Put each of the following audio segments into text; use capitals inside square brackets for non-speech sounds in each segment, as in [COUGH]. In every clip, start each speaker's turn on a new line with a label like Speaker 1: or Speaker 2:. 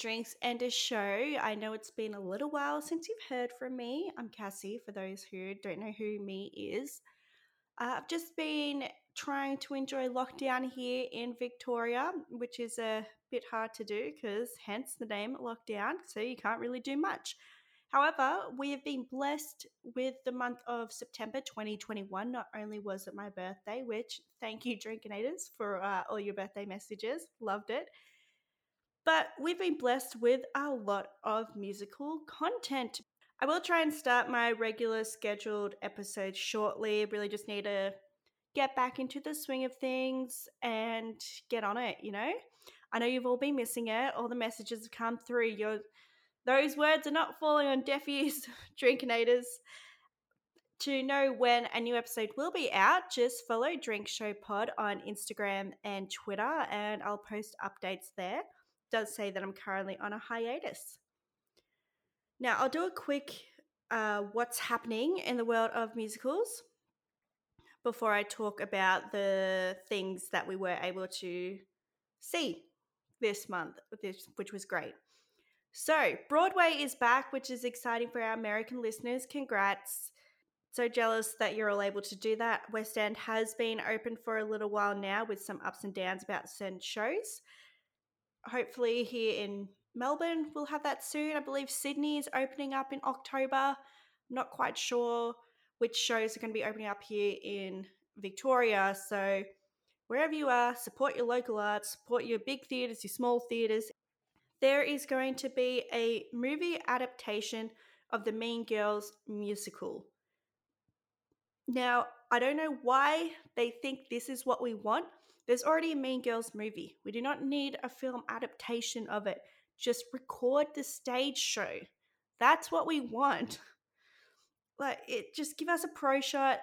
Speaker 1: Drinks and a Show. I know it's been a little while since you've heard from me. I'm Cassie, for those who don't know who me is. Uh, I've just been trying to enjoy lockdown here in Victoria, which is a bit hard to do because hence the name lockdown, so you can't really do much. However, we have been blessed with the month of September 2021. Not only was it my birthday, which thank you, Drinkinators, for uh, all your birthday messages. Loved it. But we've been blessed with a lot of musical content. I will try and start my regular scheduled episodes shortly. Really just need to get back into the swing of things and get on it, you know? I know you've all been missing it. All the messages have come through. You're those words are not falling on deaf ears, [LAUGHS] Drinkinators. To know when a new episode will be out, just follow Drink Show Pod on Instagram and Twitter, and I'll post updates there. Does say that I'm currently on a hiatus. Now, I'll do a quick uh, what's happening in the world of musicals before I talk about the things that we were able to see this month, which was great. So, Broadway is back, which is exciting for our American listeners. Congrats. So jealous that you're all able to do that. West End has been open for a little while now with some ups and downs about certain shows. Hopefully, here in Melbourne, we'll have that soon. I believe Sydney is opening up in October. I'm not quite sure which shows are going to be opening up here in Victoria. So, wherever you are, support your local arts, support your big theatres, your small theatres, there is going to be a movie adaptation of the Mean Girls musical. Now, I don't know why they think this is what we want. There's already a Mean Girls movie. We do not need a film adaptation of it. Just record the stage show. That's what we want. [LAUGHS] Like it just give us a pro shot.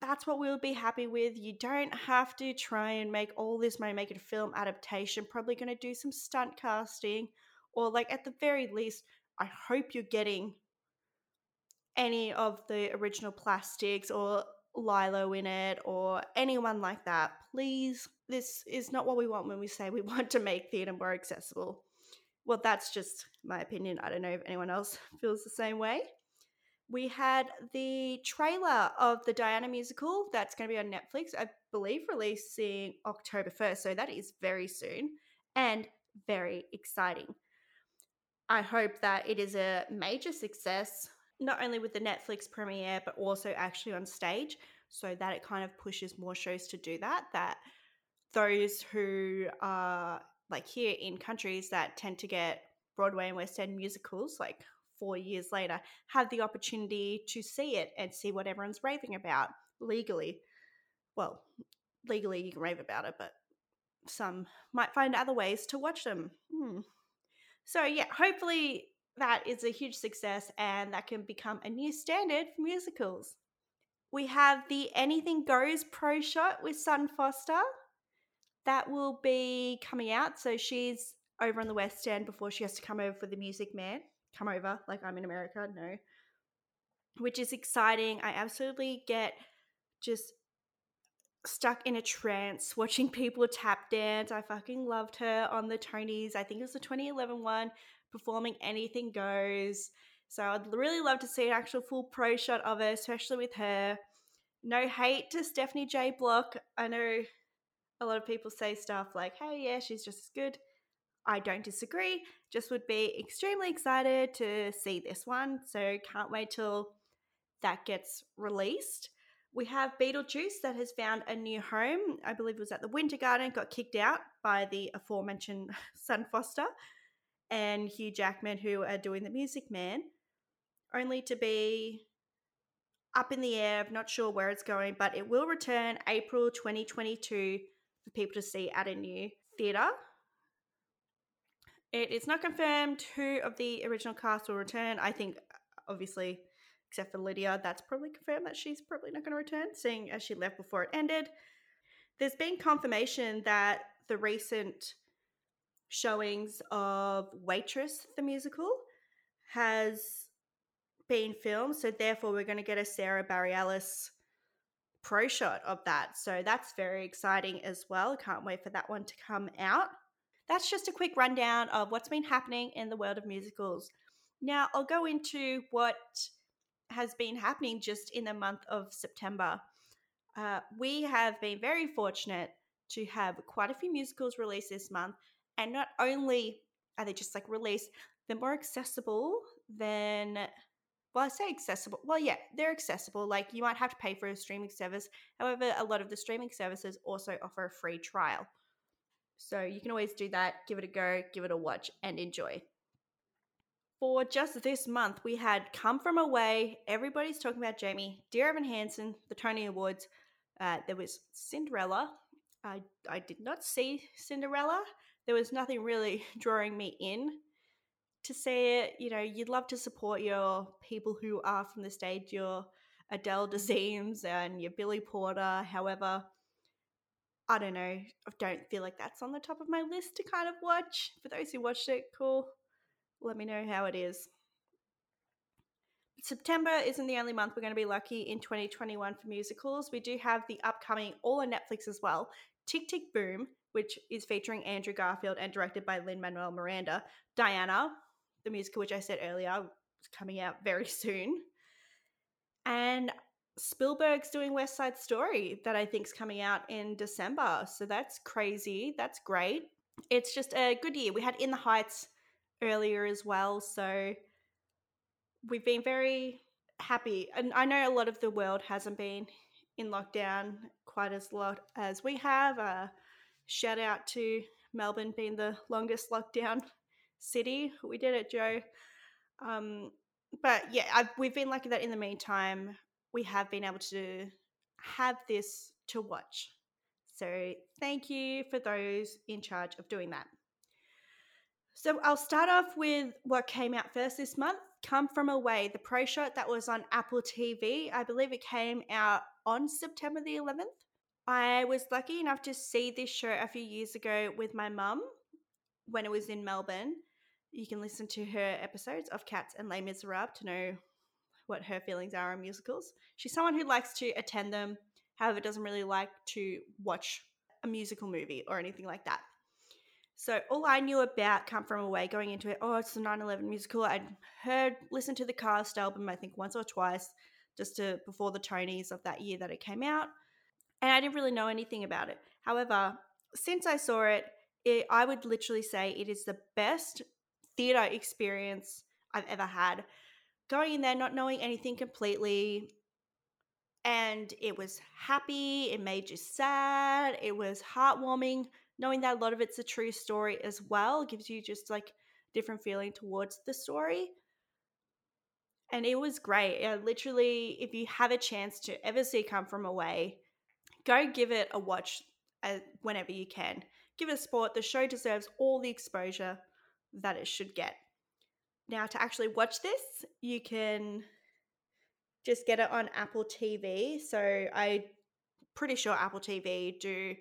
Speaker 1: That's what we'll be happy with. You don't have to try and make all this money, make it a film adaptation. Probably going to do some stunt casting, or like at the very least, I hope you're getting any of the original plastics or Lilo in it or anyone like that. Please, this is not what we want when we say we [LAUGHS] want to make theatre more accessible. Well, that's just my opinion. I don't know if anyone else [LAUGHS] feels the same way we had the trailer of the Diana musical that's going to be on Netflix, I believe, releasing October 1st. So that is very soon and very exciting. I hope that it is a major success, not only with the Netflix premiere, but also actually on stage, so that it kind of pushes more shows to do that. That those who are like here in countries that tend to get Broadway and West End musicals, like four years later have the opportunity to see it and see what everyone's raving about legally. Well, legally you can rave about it, but some might find other ways to watch them. Hmm. So, yeah, hopefully that is a huge success and that can become a new standard for musicals. We have the Anything Goes pro shot with Sutton Foster. That will be coming out. So she's over on the West End before she has to come over for the Music Man come over like I'm in America. No. Which is exciting. I absolutely get just stuck in a trance watching [LAUGHS] people tap dance. I fucking loved her on the Tonys. I think it was the 2011 one, performing Anything Goes. So I'd really love to see an actual full pro shot of her, especially with her. No hate to Stephanie J. Block. I know a lot of people say stuff like, hey, yeah, she's just as good. I don't disagree. Just would be extremely excited to see this one. So can't wait till that gets released. We have Beetlejuice that has found a new home. I believe it was at the Winter Garden, got kicked out by the aforementioned [LAUGHS] Sutton Foster and Hugh Jackman, who are doing the Music Man, only to be up in the air. I'm not sure where it's going, but it will return April 2022 for people to see at a new theatre. It is not confirmed who of the original cast will return. I think, obviously, except for Lydia, that's probably confirmed that she's probably not going to return, seeing as she left before it ended. There's been confirmation that the recent showings of Waitress, the musical, has been filmed. So therefore, we're going to get a Sarah Bareilles pro shot of that. So that's very exciting as well. Can't wait for that one to come out. That's just a quick rundown of what's been happening in the world of musicals. Now, I'll go into what has been happening just in the month of September. Uh, we have been very fortunate to have quite a few musicals released this month, and not only are they just like released, they're more accessible than well, I say accessible. Well, yeah, they're accessible. Like you might have to pay for a streaming service. However, a lot of the streaming services also offer a free trial. So you can always do that, give it a go, give it a watch, and enjoy. For just this month, we had Come From Away. Everybody's talking about Jamie, Dear Evan Hansen, the Tony Awards. Uh, there was Cinderella. I, I did not see Cinderella. There was nothing really [LAUGHS] drawing me in to see it. You know, you'd love to support your people who are from the stage, your Adele Dazeems and your Billy Porter. However, I don't know. I don't feel like that's on the top of my list to kind of watch. For those who watched it, cool. Let me know how it is. September isn't the only month we're going to be lucky in 2021 for musicals. We do have the upcoming, all on Netflix as well, Tick Tick Boom, which is featuring Andrew Garfield and directed by Lin Manuel Miranda. Diana, the musical which I said earlier, is coming out very [LAUGHS] soon. And Spielberg's doing West Side Story that I think is coming out in December. So that's crazy. That's great. It's just a good year. We had In the Heights earlier as well. So we've been very happy. And I know a lot of the world hasn't been in lockdown quite as lot as we have. Uh, shout out to Melbourne being the longest lockdown city. We did it, Joe. Um, but yeah, I've, we've been lucky that in the meantime, we have been able to have this to watch. So thank you for those in charge of doing that. So I'll start off with what came out first this month Come From Away, the pro shot that was on Apple TV. I believe it came out on September the 11th. I was lucky enough to see this show a few years ago with my mum when it was in Melbourne. You can listen to her episodes of Cats and Les Miserables to know what her feelings are on musicals. She's someone who likes to attend them, however, doesn't really like to watch a musical movie or anything like that. So all I knew about Come From Away going into it, oh, it's the 9/11 musical. I'd heard, listened to the cast album, I think once or twice, just to before the Tonys of that year that it came out, and I didn't really know anything about it. However, since I saw it, it I would literally say it is the best theater experience I've ever had. Going in there, not knowing anything completely, and it was happy. It made you sad. It was heartwarming knowing that a lot of it's a true story as well gives you just like different feeling towards the story and it was great literally if you have a chance to ever see come from away go give it a watch uh, whenever you can give it a sport the show deserves all the exposure that it should get now to actually watch this you can just get it on apple tv so i pretty sure apple tv do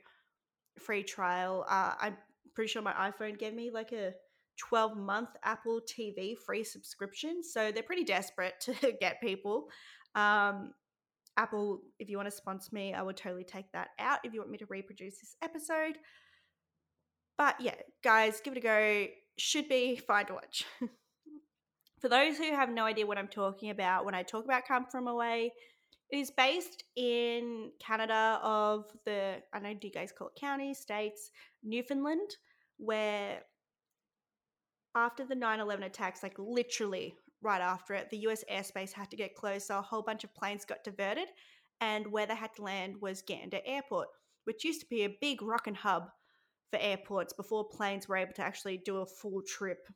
Speaker 1: free trial. Uh, I'm pretty sure my iPhone gave me like a 12 month Apple TV free subscription. So they're pretty desperate [LAUGHS] to get people. Um, Apple, if you want to sponsor me, I would totally take that out if you want me to reproduce this episode. But yeah, guys, give it a go. Should be fine to watch. [LAUGHS] For those who have no idea what I'm talking about, when I talk about Come From Away, it is based in Canada of the, I know, do you guys call it counties, states, Newfoundland, where after the 9 11 attacks, like literally right after it, the US airspace had to get closed. So a whole bunch of planes got diverted. And where they had to land was Gander Airport, which used to be a big rockin' hub for airports before planes were able to actually do a full trip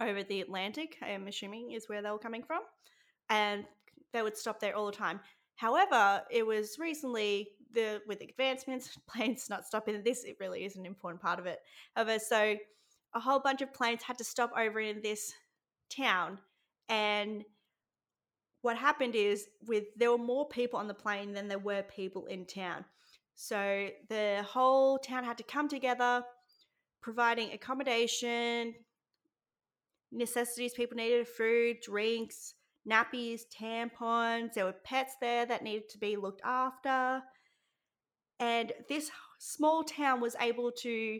Speaker 1: over the Atlantic, I am assuming is where they were coming from. And they would stop there all the time. However, it was recently the with advancements, [LAUGHS] planes not stopping. This it really is an important part of it. However, so a whole bunch of planes had to stop over in this town, and what happened is with there were more people on the plane than there were people in town. So the whole town had to come together providing accommodation, necessities people needed food, drinks, nappies, tampons. There were pets there that needed to be looked after. And this small town was able to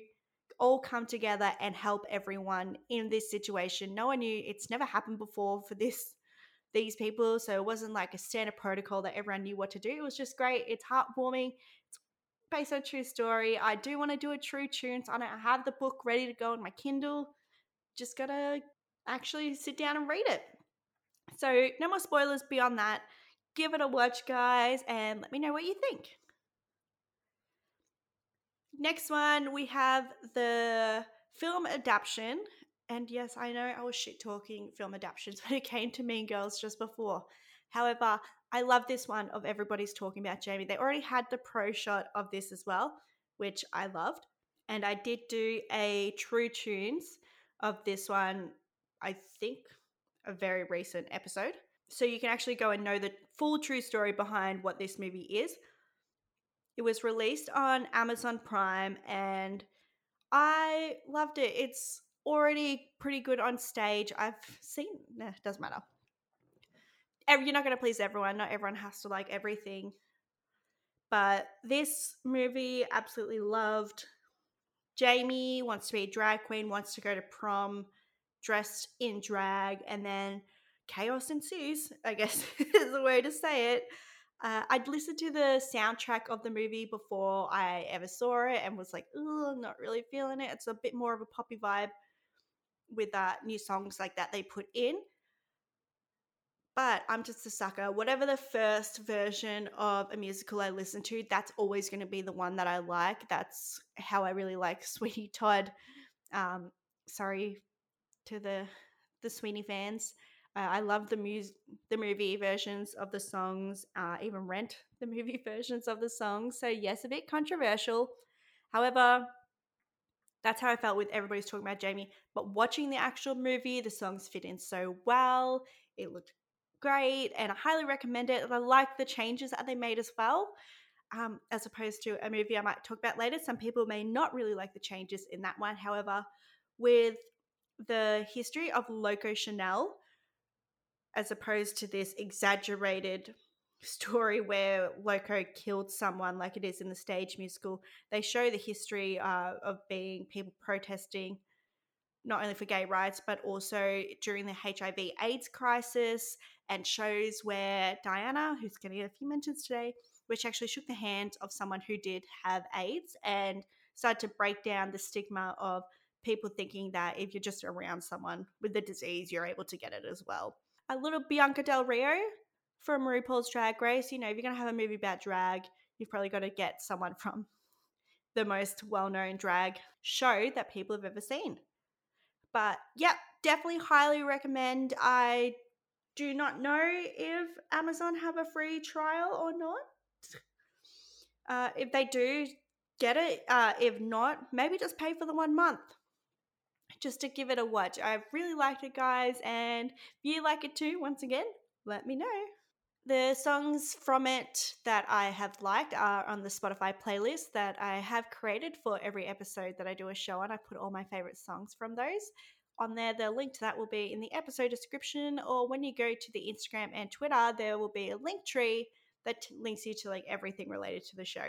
Speaker 1: all come together and help everyone in this situation. No one knew it's never happened before for this these people, so it wasn't like a standard protocol that everyone knew what to do. It was just great. It's heartwarming. It's based on true story. I do want to do a true tunes on it. I have the book ready to go on my Kindle. Just gotta actually sit down and read it. So no more spoilers beyond that. Give it a watch, guys, and let me know what you think. Next one, we have the film adaptation. And yes, I know I was shit talking film adaptations [LAUGHS] when it came to Mean Girls just before. However, I love this one of everybody's talking about Jamie. They already had the pro shot of this as well, which I loved. And I did do a True Tunes of this one, I think a very recent episode. So you can actually go and know the full true story behind what this movie is. It was released on Amazon Prime and I loved it. It's already pretty good on stage. I've seen, nah, doesn't matter. You're not going to please everyone. Not everyone has to like everything. But this movie, absolutely loved. Jamie wants to be a drag queen, wants to go to prom dressed in drag, and then chaos ensues, I guess [LAUGHS] is the way to say it. Uh, I'd listened to the soundtrack of the movie before I ever saw it and was like, oh, not really feeling it. It's a bit more of a poppy vibe with uh, new songs like that they put in. But I'm just a sucker. Whatever the first version of a musical I listen to, that's always going to be the one that I like. That's how I really like [LAUGHS] Sweeney Todd. Um, sorry to the the Sweeney fans. Uh, I love the music, the movie versions of the songs. Uh, even rent [LAUGHS] the movie versions of the songs. So yes, a bit controversial. However, that's how I felt with everybody's talking about Jamie. But watching the actual movie, the songs fit in so well. It looked great, and I highly recommend it. I like the changes that they made as well. Um, as opposed to a movie I might talk about later. Some people may not really like the changes in that one. However, with the history of Loco Chanel, as opposed to this exaggerated [LAUGHS] story where Loco killed someone like it is in the stage musical. They show the history uh, of being people protesting not only for gay rights but also during the HIV AIDS crisis and shows where Diana, who's going to get a few mentions today, which actually shook the hand of someone who did have AIDS and started to break down the stigma of people thinking that if you're just around someone with the disease, you're able to get it as well a little Bianca Del Rio from RuPaul's Drag Race. You know, if you're going to have a movie about drag, you've probably got to get someone from the most well known drag show that people have ever seen. But yeah, definitely highly recommend. I do not know if Amazon have a free trial or not. Uh, if they do, get it. Uh, if not, maybe just pay for the one month just to give it a watch. I've really liked it, guys, and if you like it too, once again, let me know. The songs from it that I have liked are on the Spotify playlist that I have created for every episode that I do a show on. I put all my favorite songs from those on there. The link to that will be in the episode description, or when you go to the Instagram and Twitter, there will be a link tree that links you to like everything related to the show.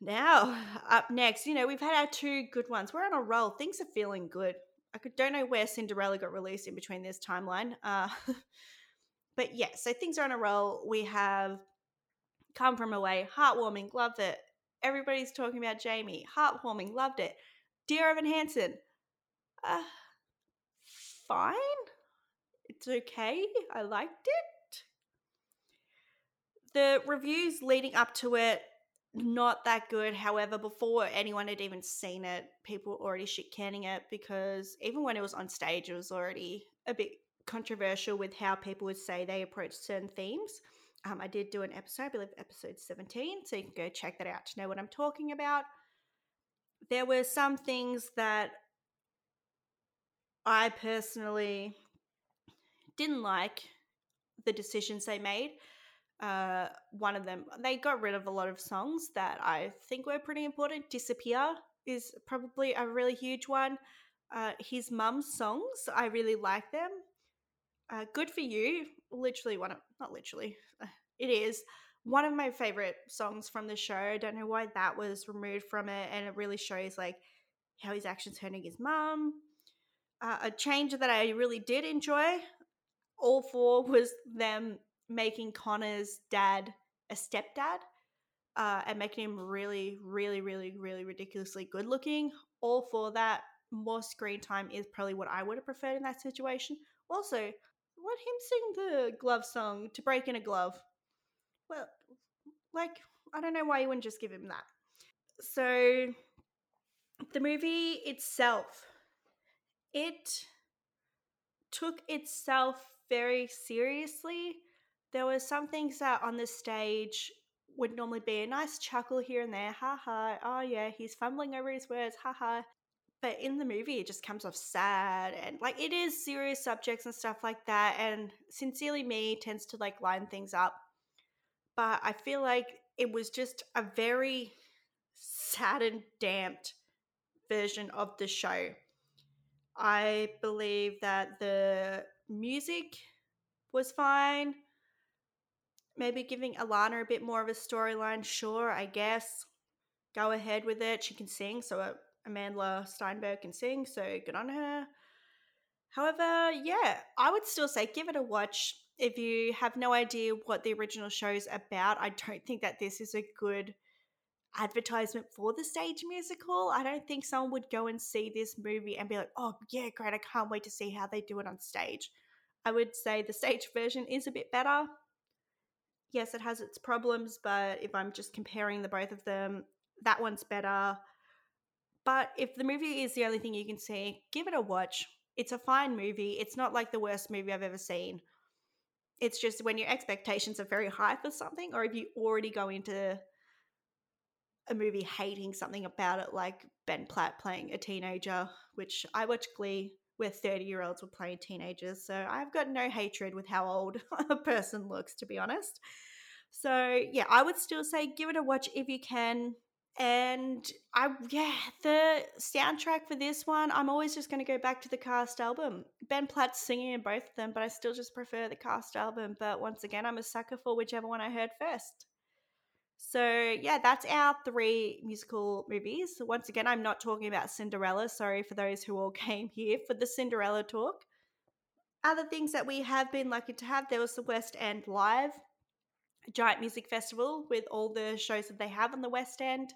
Speaker 1: Now, [SIGHS] up next, you know, we've had our two good ones. We're on a roll. Things are feeling good. I don't know where Cinderella got released in between this timeline. Uh, [LAUGHS] but yeah, so things are on a roll. We have Come From Away, heartwarming, loved it. Everybody's talking about Jamie, heartwarming, loved it. Dear Evan Hansen, uh, fine. It's okay. I liked it. The reviews leading up to it not that good. However, before anyone had even seen it, people were already shit canning it because even when it was on stage, it was already a bit controversial with how people would say they approach certain themes. Um, I did do an episode, I believe episode 17, so you can go check that out to know what I'm talking about. There were some things that I personally didn't like the decisions they made uh, one of them, they got rid of a lot of songs that I think were pretty important. Disappear is probably a really huge one. Uh, his mum's songs, I really like them. Uh, Good for You, literally one of, not literally, it is one of my favorite songs from the show. I don't know why that was removed from it, and it really shows like how his actions hurting his mum. Uh, a change that I really did enjoy, all four, was them making Connor's dad a stepdad uh, and making him really, really, really, really ridiculously good looking. All for that. More screen time is probably what I would have preferred in that situation. Also, let him sing the glove song to break in a glove. Well, like, I don't know why you wouldn't just give him that. So, the movie itself, it took itself very seriously. There were some things that on the stage would normally be a nice chuckle here and there, ha ha, oh yeah, he's fumbling over his words, ha ha. But in the movie, it just comes off sad and like it is serious subjects and stuff like that. And Sincerely Me tends to like line things up. But I feel like it was just a very sad and damped version of the show. I believe that the music was fine. Maybe giving Alana a bit more of a storyline, sure, I guess. Go ahead with it. She can sing, so Amandla Stenberg can sing, so good on her. However, yeah, I would still say give it a watch. If you have no idea what the original show's about, I don't think that this is a good advertisement for the stage musical. I don't think someone would go and see this movie and be like, oh, yeah, great, I can't wait to see how they do it on stage. I would say the stage version is a bit better. Yes, it has its problems, but if I'm just comparing the both of them, that one's better. But if the movie is the only thing you can see, give it a watch. It's a fine movie. It's not like the worst movie I've ever seen. It's just when your expectations are very high for something, or if you already go into a movie hating something about it, like Ben Platt playing a teenager, which I watch Glee where 30 year olds were playing teenagers. So I've got no hatred with how old [LAUGHS] a person looks, to be honest. So yeah, I would still say give it a watch if you can. And I, yeah, the soundtrack for this one, I'm always just going to go back to the cast album. Ben Platt's singing in both of them, but I still just prefer the cast album. But once again, I'm a sucker for whichever one I heard first. So, yeah, that's our three musical movies. Once again, I'm not talking about Cinderella. Sorry for those who all [LAUGHS] came here for the Cinderella talk. Other things that we have been lucky to have there was the West End Live, giant music festival with all the shows that they have on the West End.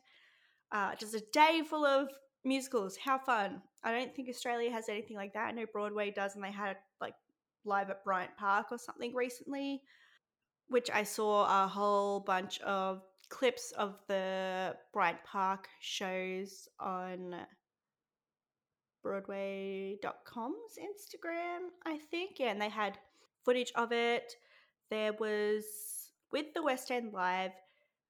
Speaker 1: Uh, just a day full of musicals. How fun! I don't think Australia has anything like that. I know Broadway does, and they had like live at Bryant Park or something recently, which I saw a whole bunch of clips of the Bryant Park shows on Broadway.com's Instagram, I think. Yeah, and they had footage of it. There was, with the West End Live,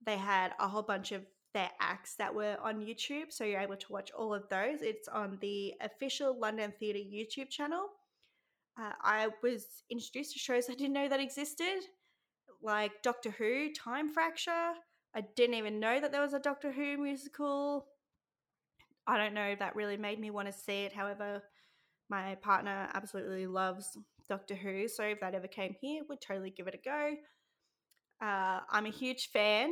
Speaker 1: they had a whole bunch of their acts that were on YouTube. So you're able to watch all of those. It's on the official London Theatre YouTube channel. Uh, I was introduced to shows I didn't know that existed, like Doctor Who, Time Fracture. I didn't even know that there was a Doctor Who musical. I don't know if that really made me want to see it. However, my partner absolutely loves Doctor Who, so if that ever came here, would totally give it a go. Uh, I'm a huge fan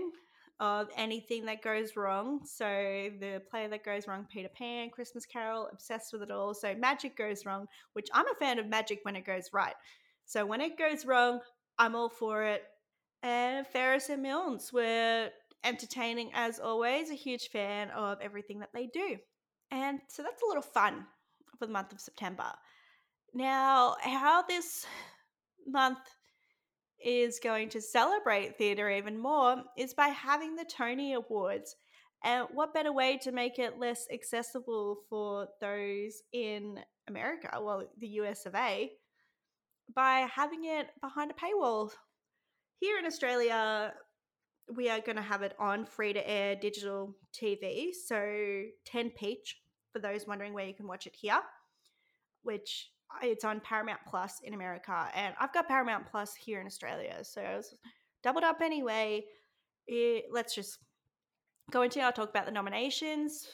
Speaker 1: of anything that goes wrong. So the play that goes wrong, Peter Pan, Christmas Carol, obsessed with it all. So magic goes wrong, which I'm a fan of magic when it goes right. So when it goes wrong, I'm all for it. And Ferris and Milnes were entertaining as always, a huge fan of everything that they do. And so that's a little fun for the month of September. Now, how this month is going to celebrate theatre even more is by having the Tony Awards. And what better way to make it less accessible for those in America, well, the US of A, by having it behind a paywall. Here in Australia, we are going to have it on free to air digital TV. So 10 peach for those wondering where you can watch it here, which uh, it's on Paramount Plus in America. And I've got Paramount Plus here in Australia. So I was doubled up anyway. It, let's just go into I'll talk about the nominations.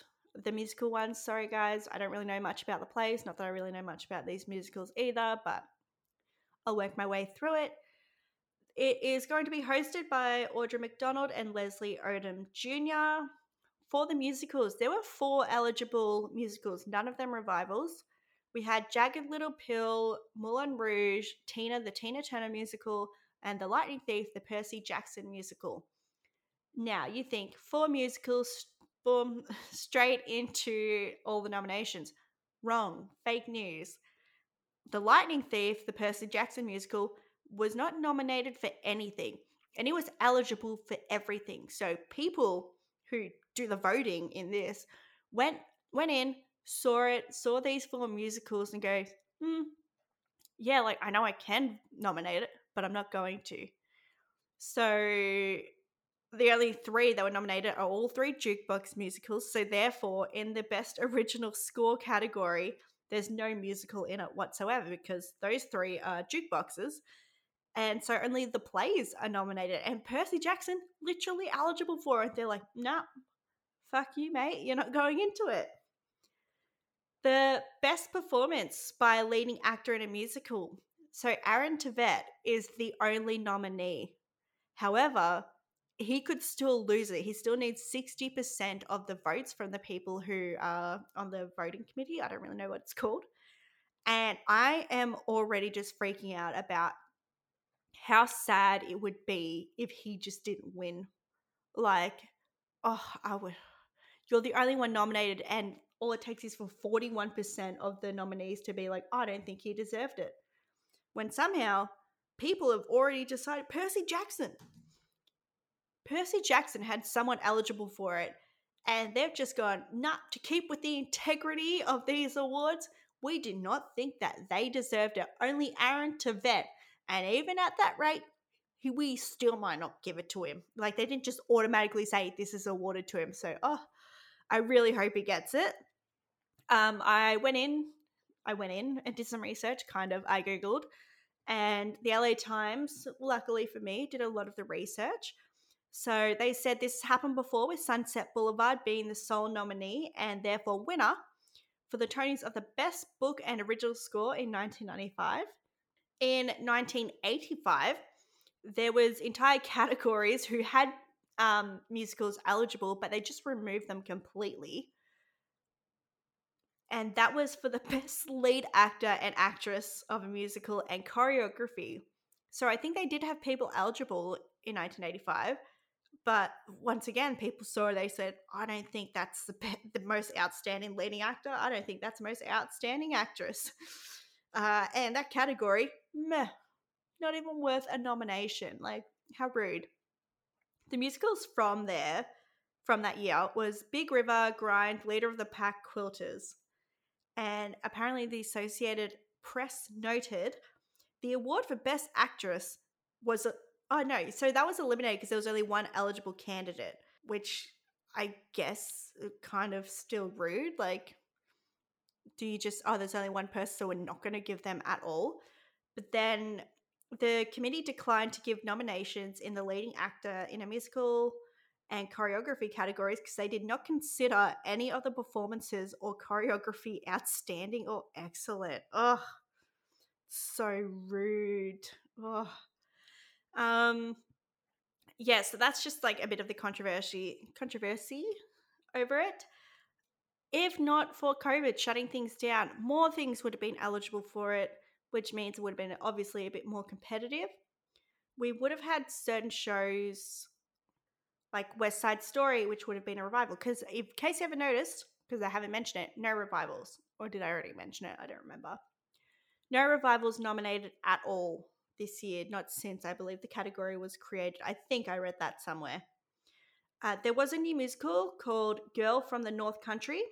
Speaker 1: the musical ones. Sorry, guys, I don't really know much about the plays. Not that I really know much about these musicals either, but I'll work my way through it. It is going to be hosted by Audra McDonald and Leslie Odom Jr. For the musicals, there were four eligible musicals, none of them revivals. We had Jagged Little Pill, Moulin Rouge, Tina, the Tina Turner musical, and The Lightning Thief, the Percy Jackson musical. Now, you think four musicals, boom, [LAUGHS] straight into all the nominations. Wrong. Fake news. The Lightning Thief, the Percy Jackson musical, was not nominated for anything and it was eligible for everything. So people who do the voting in this went went in, saw it, saw these four musicals and go, hmm, yeah, like I know I can nominate it, but I'm not going to. So the only three that were nominated are all three jukebox musicals. So therefore, in the best original score category, there's no musical in it whatsoever because those three are jukeboxes. And so only the plays are nominated. And Percy Jackson literally eligible for it. They're like, nah, fuck you, mate. You're not going into it. The best performance by a leading actor in a musical. So Aaron Tveit is the only nominee. However, he could still lose it. He still needs 60% of the votes from the people who are on the voting committee. I don't really know what it's called. And I am already just freaking out about how sad it would be if he just didn't win. Like, oh, I would. You're the only one nominated, and all it takes is for 41% of the nominees to be like, I don't think he deserved it. When somehow people have already decided Percy Jackson. Percy Jackson had someone eligible for it, and they've just gone, nah, to keep with the integrity of these awards, we did not think that they deserved it. Only Aaron Tveit. And even at that rate, he, we still might not give it to him. Like they didn't just automatically say this is awarded to him. So, oh, I really hope he gets it. Um, I went in, I went in and did some research. Kind of, I googled, and the LA Times, luckily for me, did a lot of the research. So they said this happened before with Sunset Boulevard being the sole nominee and therefore winner for the Tonys of the Best Book and Original Score in 1995. In 1985, there was entire categories who had um, musicals eligible, but they just removed them completely. And that was for the [LAUGHS] best lead actor and actress of a musical and choreography. So I think they did have people eligible in 1985, but once again, people saw they said, "I don't think that's the the most outstanding leading actor. I don't think that's the most outstanding actress." [LAUGHS] Uh, and that category, meh, not even worth a nomination. Like, how rude. The musicals from there, from that year, was Big River, Grind, Leader of the Pack, Quilters. And apparently, the Associated Press noted the award for Best Actress was A, Oh no, so that was eliminated because there was only one eligible candidate, which I guess uh, kind of still rude. Like, do you just oh, there's only one person, so we're not going to give them at all? But then the committee declined to give nominations in the leading actor in a musical and choreography categories because they did not consider any of the performances or choreography outstanding or excellent. Ugh, so rude. Ugh. Um, yeah, so that's just like a bit of the controversy controversy over it. If not for COVID shutting things down, more things would have been eligible for it, which means it would have been obviously a bit more competitive. We would have had certain shows like West Side Story, which would have been a revival. Because in case you haven't noticed, because I haven't mentioned it, no revivals. Or did I already mention it? I don't remember. No revivals nominated at all this year, not since I believe the category was created. I think I read that somewhere. Uh, there was a new musical called Girl from the North Country.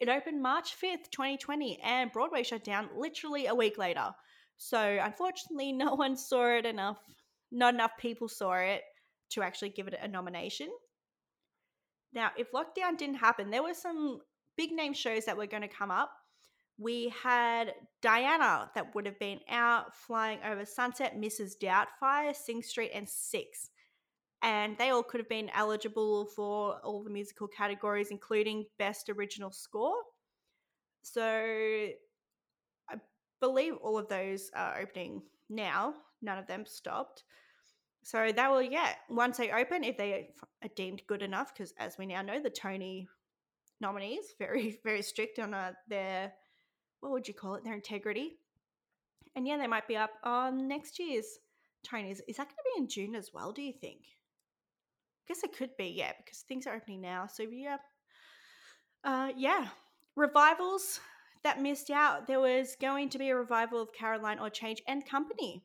Speaker 1: It opened March 5th, 2020, and Broadway shut down literally a week later. So, unfortunately, [LAUGHS] no one saw it enough. Not enough people saw it to actually give it a nomination. Now, if lockdown didn't happen, there were some big name shows that were going to come up we had Diana that would have been out flying over Sunset, Mrs. Doubtfire, Sing Street, and Six. And they all could have been eligible for all the musical categories, including Best Original Score. So I believe all of those are opening now. None of them stopped. So they will, yeah, once they open, if they are deemed good enough, because as we now know, the Tony nominees very, [LAUGHS] very strict on uh, their, what would you call it, their integrity. And yeah, they might be up on next year's Tonys. Is that going to be in June as well, do you think? I guess it could be, yeah, because things are opening now. So yeah, uh, yeah, revivals that missed out. There was going to be a revival of Caroline or Change and Company.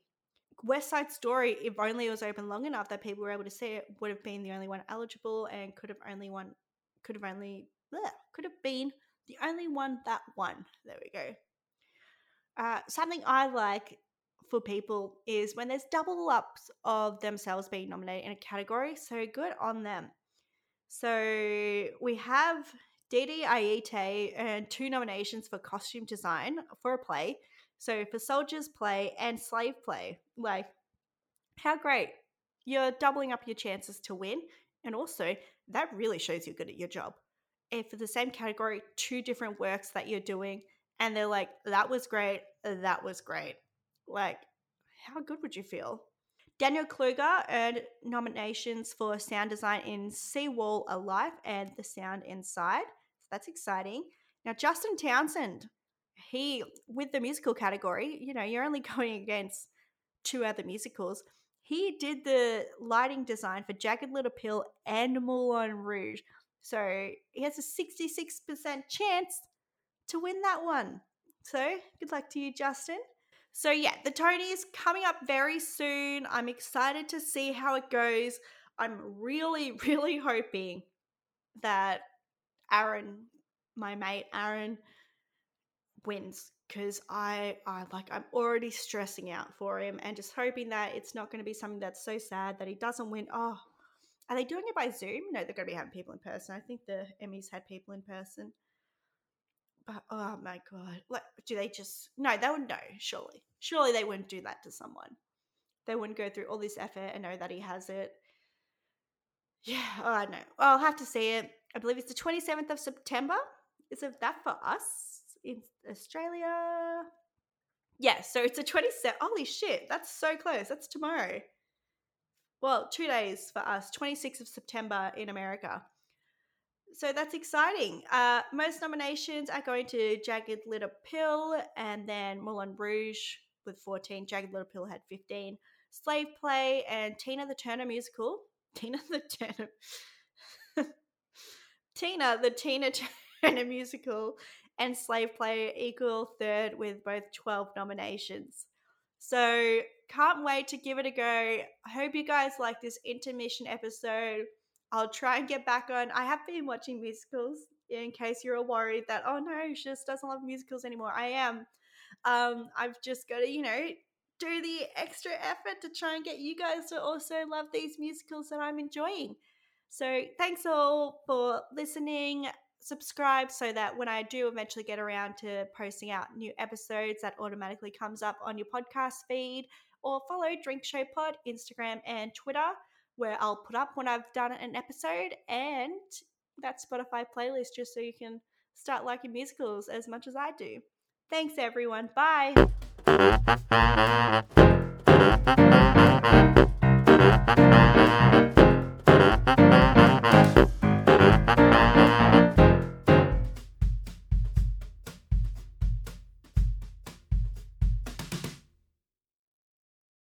Speaker 1: West Side Story, if only it was open long enough that people were able to see it, would have been the only one eligible and could have only one could have only bleh, could have been the only one that won. There we go. Uh, something I like for people is when there's double ups of themselves being nominated in a category. So good on them. So we have Dede Ayite earned two nominations for costume design for a play. So for Soldiers Play and Slave Play. Like, how great. You're doubling up your chances to win. And also, that really shows you're good at your job. If for the same category, two different works that you're doing, and they're like, that was great, that was great. Like, how good would you feel? Daniel Kluger earned nominations for sound design in Sea Wall/A Life and The Sound Inside. So that's exciting. Now, Justin Townsend, he, with the musical category, you know, you're only [LAUGHS] going against two other musicals. He did the lighting design for Jagged Little Pill and Moulin Rouge. So he has a 66% chance to win that one. So good luck to you, Justin. So yeah, the Tonys coming up very soon. I'm excited to see how it goes. I'm really, [LAUGHS] really hoping that Aaron, my mate Aaron, wins because I, I like I'm already stressing out for him and just hoping that it's not going to be something that's so sad that he doesn't win. Oh, are they doing it by Zoom? No, they're going to be having people in person. I think the Emmys had people in person Oh, oh my god like do they just no they would know surely. Surely they wouldn't do that to someone. They wouldn't go through all this effort and know that he has it. Yeah oh, i know. I'll have to see it. I believe it's the 27th of september. Is it that for us in australia? Yeah so it's a 27 holy shit that's so close that's tomorrow. Well two days for us 26th of september in america so that's exciting. Uh, most nominations are going to Jagged Little Pill and then Moulin Rouge with 14. Jagged Little Pill had 15. Slave Play and Tina the Turner musical. [LAUGHS] Tina the Turner. [LAUGHS] Tina, the Tina [LAUGHS] Turner musical, and Slave Play equal third with both 12 nominations. So can't wait to give it a go. I hope you guys like this intermission episode. I'll try and get back on. I have been watching musicals in case you're worried that, oh no, she just doesn't love musicals anymore. I am. Um, I've just got to, you know, do the extra effort to try and get you guys to also love these musicals that I'm enjoying. So thanks all for listening. Subscribe so that when I do eventually get around to posting out new episodes, that automatically comes up on your podcast feed. Or follow Drink Show Pod, Instagram and Twitter where I'll put up when I've done an episode and that Spotify playlist just so you can start liking musicals as much as I do. Thanks, everyone. Bye. [LAUGHS]